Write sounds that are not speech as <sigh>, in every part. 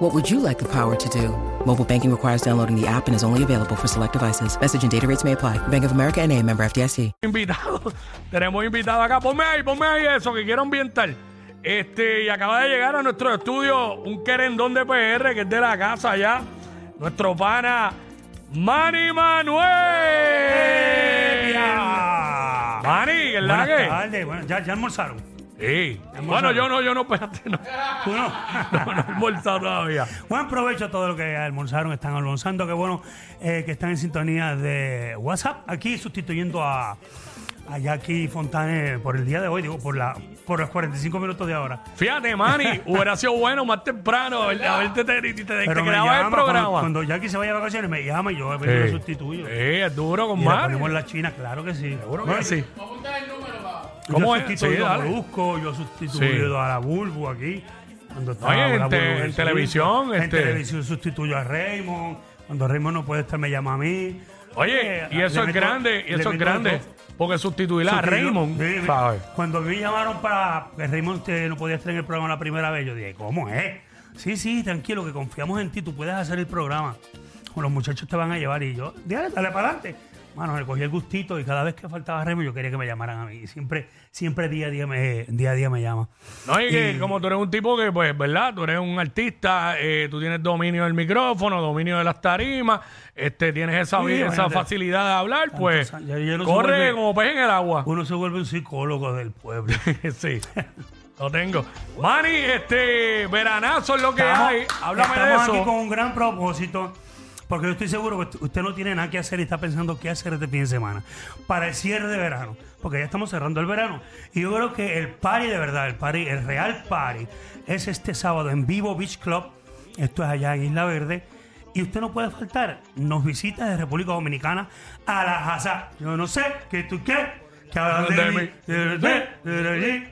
What would you like the power to do? Mobile banking requires downloading the app and is only available for select devices. Message and data rates may apply. Bank of America and a member FDIC. invitado. <laughs> Tenemos invitado acá. Ponme ahí, ponme ahí eso que quiero ambientar. Este, y acaba de llegar a nuestro estudio un querendón de PR que es de la casa ya. Nuestro pana Manny Manuel. Manny, ¿qué es la Buenas que? tardes. Bueno, ¿ya, ya almorzaron? Sí. Bueno, yo no, yo no, espérate, no. ¿Tú <laughs> no? <laughs> No, no he almorzado todavía. Buen provecho a todos los que almorzaron, están almorzando. Qué bueno eh, que están en sintonía de WhatsApp. Aquí sustituyendo a, a Jackie Fontane por el día de hoy, digo, por, la, por los 45 minutos de ahora. Fíjate, Manny, <laughs> hubiera sido bueno más temprano a verte te, te, te, te quedaba el programa. cuando, cuando Jackie se vaya de vacaciones, me llama y yo vengo y lo sustituyo. Sí, es duro con Y Manny. ponemos la china, claro que sí. Seguro que sí. Yo ¿Cómo es? sustituyo Sí, a dale. Brusco, yo sustituyo Sí. a la Bulbu aquí. Cuando estaba Oye, en te- en televisión, En este- televisión sustituyo a Raymond. Cuando Raymond no puede estar, me llama a mí. Oye, y eso es grande, y eso es grande. Porque sustituir a Raymond, ¿sabes? Cuando me llamaron para que Raymond no podía estar en el programa la primera vez, yo dije, ¿cómo es? Sí, sí, tranquilo, que confiamos en ti, tú puedes hacer el programa. Los muchachos te van a llevar y yo, dale, dale para adelante. Mano, le cogí el gustito y cada vez que faltaba Raymond yo quería que me llamaran a mí. Siempre, siempre día a día me, día a día me llama. No, y que como tú eres un tipo que, pues, ¿verdad? Tú eres un artista, eh, tú tienes dominio del micrófono, dominio de las tarimas, este, tienes esa, Sí, vi- esa imagínate. facilidad de hablar, pues, años. Ya- ya no se corre vuelve- como pez en el agua. Uno se vuelve un psicólogo del pueblo. <laughs> sí, lo tengo. Manny, este, veranazo es lo que Estamos- hay. Háblame de estamos eso. aquí con un gran propósito. Porque yo estoy seguro que usted no tiene nada que hacer y está pensando qué hacer este fin de semana. Para el cierre de verano. Porque ya estamos cerrando el verano. Y yo creo que el party de verdad, el party, el real party, es este sábado en Vivo Beach Club. Esto es allá en Isla Verde. Y usted no puede faltar. Nos visita de República Dominicana a la Haza. Yo no sé qué tú qué. Que hablan de, mí.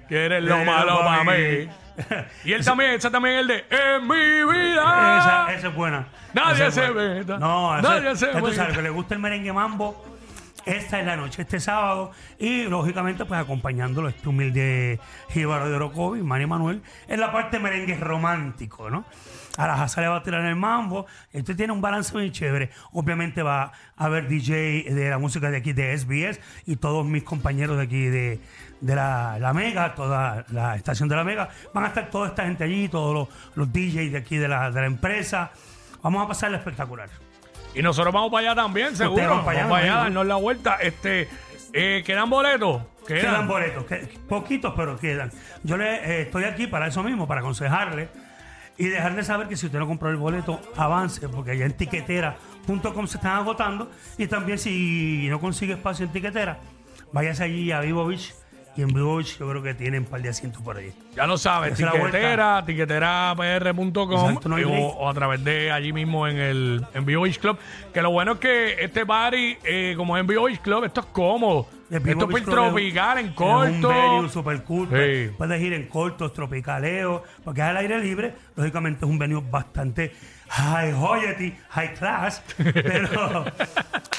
Que eres lo malo para mí. <laughs> Y él también, ese también es el de En mi vida. Esa, esa es buena. Nadie Esa es se buena. meta. No, esa- Nadie se ya tú meta. que le gusta el merengue mambo. Esta es la noche, este sábado. Y lógicamente, pues acompañándolo, este humilde Jíbaro de Orocovi, Manny Manuel, en la parte merengue romántico, ¿no? A la Haza le va a tirar el mambo. Este tiene un balance muy chévere. Obviamente va a haber DJ de la música de aquí de SBS y todos mis compañeros de aquí de, de la, la Mega, toda la estación de la Mega. Van a estar toda esta gente allí, todos los, los DJs de aquí de la, de la empresa. Vamos a pasarla espectacular. Y nosotros vamos para allá también, seguro. Vamos para para allá, allá, ¿no? darnos la vuelta. Este, eh, ¿Quedan boletos? Quedan boletos, que- poquitos, pero quedan. Yo le eh, estoy aquí para eso mismo, para aconsejarle y dejarle saber que si usted no compró el boleto, avance, porque allá en tiquetera.com se están agotando. Y también si no consigue espacio en tiquetera, váyase allí a Vivo Beach. Y en Beach yo creo que tienen un par de asientos por ahí. Ya lo sabes, Esa es la tiquetera, tiqueterapr.com Exacto, no hay o, break. o a través de allí mismo en el en Beach Club. Que lo bueno es que este party, eh, como es en Beach Club, esto es cómodo. El Esto es Beach Club es- tropical, en es corto. Un venue super cool. Sí. Puedes- ir en cortos, tropicaleo, porque es al aire libre. Lógicamente es un venue bastante high hoyety, high class. <laughs> Pero,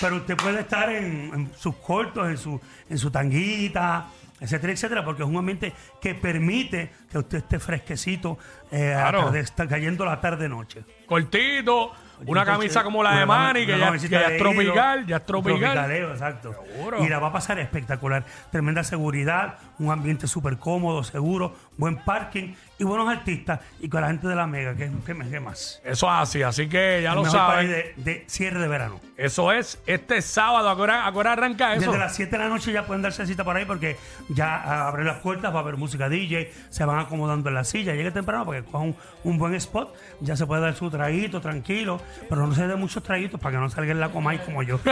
pero usted puede estar en, en sus cortos, en su, en su tanguita, etcétera, etcétera, porque es un ambiente que permite que usted esté fresquecito, eh, Claro. cayendo la tarde-noche. Cortito, una camisa como la de Manny, que ya, que es tropical, ya es tropical. Tropicaleo, exacto. Seguro. Y la va a pasar espectacular. Tremenda seguridad, un ambiente súper cómodo, seguro, buen parking y buenos artistas. Y con la gente de la Mega, ¿qué, qué, qué más? Eso es así, así que ya El lo mejor saben. de, de cierre de verano. Eso es este sábado. ¿A qué hora, a qué hora arranca eso? Desde las 7 de la noche ya pueden darse cita por ahí porque ya abren las puertas, va a haber música DJ, se van acomodando en la silla. Llegue temprano para que coja un, un buen spot, ya se puede dar su traguito tranquilo, pero no se dé muchos traguitos para que no salga en la comay como yo. <laughs>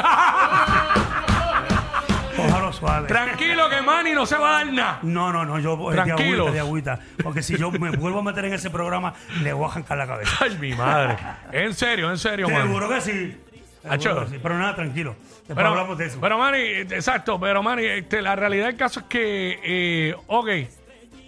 Cójalo suave. Tranquilo que Manny no se va a dar nada. No, no, no, yo eh, de Tranquilos. agüita, de agüita. Porque si yo me vuelvo a meter en ese programa, le voy a arrancar la cabeza. Ay, mi madre. En serio, en serio, Manny. Seguro que sí. Pero nada, tranquilo. Después Pero, hablamos de eso. pero Manny, exacto, pero Manny, este, la realidad del caso es que, eh, ok,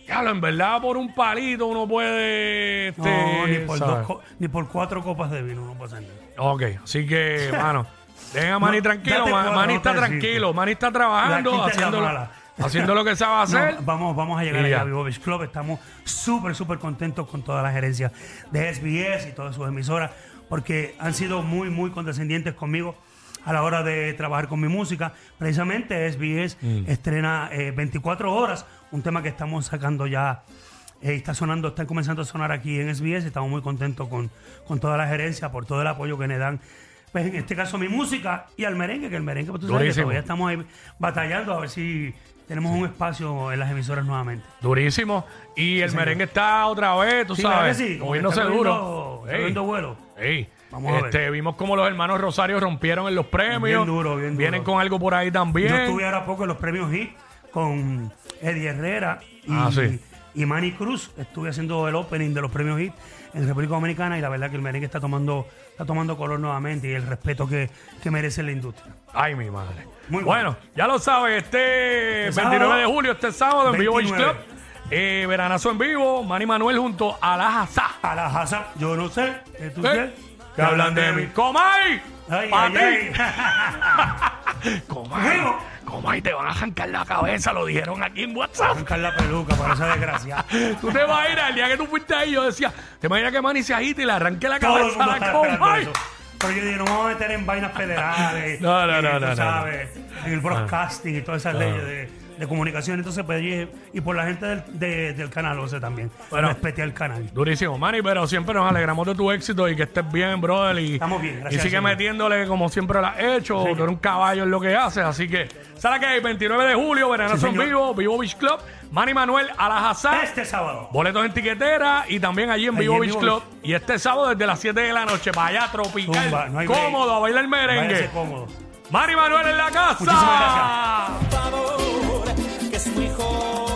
claro, en verdad por un palito uno puede... Este, no, ni por, ¿sabes? dos co- ni por cuatro copas de vino no pasa nada. Ok, así que, <laughs> mano, dejen a Manny No, tranquilo, date Ma- cuatro, Manny no está te tranquilo, decirte. Manny está La trabajando, quinta es la haciendo, mala. haciendo lo que sabe <laughs> hacer. No, vamos, vamos a llegar Y allá ya. a Vivo Beach Club. Estamos súper, súper contentos con toda la gerencia de SBS y todas sus emisoras, porque han sido muy, muy condescendientes conmigo a la hora de trabajar con mi música. Precisamente SBS Mm. estrena eh, 24 horas, un tema que estamos sacando ya. eh, está sonando, está comenzando a sonar aquí en SBS. Estamos muy contentos con, con toda la gerencia por todo el apoyo que me dan. Pues en este caso mi música y al merengue, que el merengue, pues tú sabes que todavía estamos ahí batallando a ver si tenemos un espacio en las emisoras nuevamente. Durísimo. Y el merengue está otra vez, tú Sí, ¿verdad sabes, que sí? Moviéndose duro. Ey. cogiendo vuelo. Ey. Vamos a ver. Este, vimos como los hermanos Rosario rompieron en los premios. Bien duro, bien duro. Vienen con algo por ahí también. Yo estuve ahora poco en los premios HIT con Eddie Herrera y, Ah, sí. y Manny Cruz. Estuve haciendo el opening de los premios HIT en República Dominicana y la verdad que el merengue está tomando, está tomando color nuevamente y el respeto que, que merece la industria. Ay, mi madre. Muy bueno, ya lo sabes, este Este 29 de julio, este sábado en Vivo Beach 29. Club. Eh, veranazo en vivo, Manny Manuel junto a la Hazá. A la Haza, yo no sé, ¿qué tú ¿Eh? Que hablan de mí. ¡Comay! Ay, ¡Pa' ay, ti! ay. <laughs> Comay. Comay, te van a arrancar la cabeza, lo dijeron aquí en WhatsApp. Arrancar la peluca para esa desgracia. <laughs> Tú te a ir al día que tú fuiste ahí, yo decía, te imaginas que Manny se agite y le arranque la Todo el cabeza a la Comay. Pero yo dije, no vamos a meter en vainas federales. <laughs> No, no, no, tú no, no, sabes, En el broadcasting y todas esas leyes de, de comunicación. Entonces, pues, y, y por la gente del, de- del canal, o sea, también. Bueno. Respete al canal. Durísimo, Manny, pero siempre nos alegramos de tu éxito y que estés bien, brother. Y, Estamos bien, gracias Y sigue Señor. metiéndole como siempre lo has hecho. Tú eres un caballo en lo que haces. Así que, ¿sabes qué? 29 de julio, verano Sí, señor. vivo, Vivo Beach Club. Manny Manuel Alajazá. Este sábado. Boletos en tiquetera y también allí en Allí Vivo en Beach Vivo Club. Y este sábado desde las 7 de la noche, para allá, tropical, Zumba, no hay break. cómodo, a bailar merengue. Váyase cómodo. Manny Manuel en la casa. Muchísimas gracias. favor, Gijón.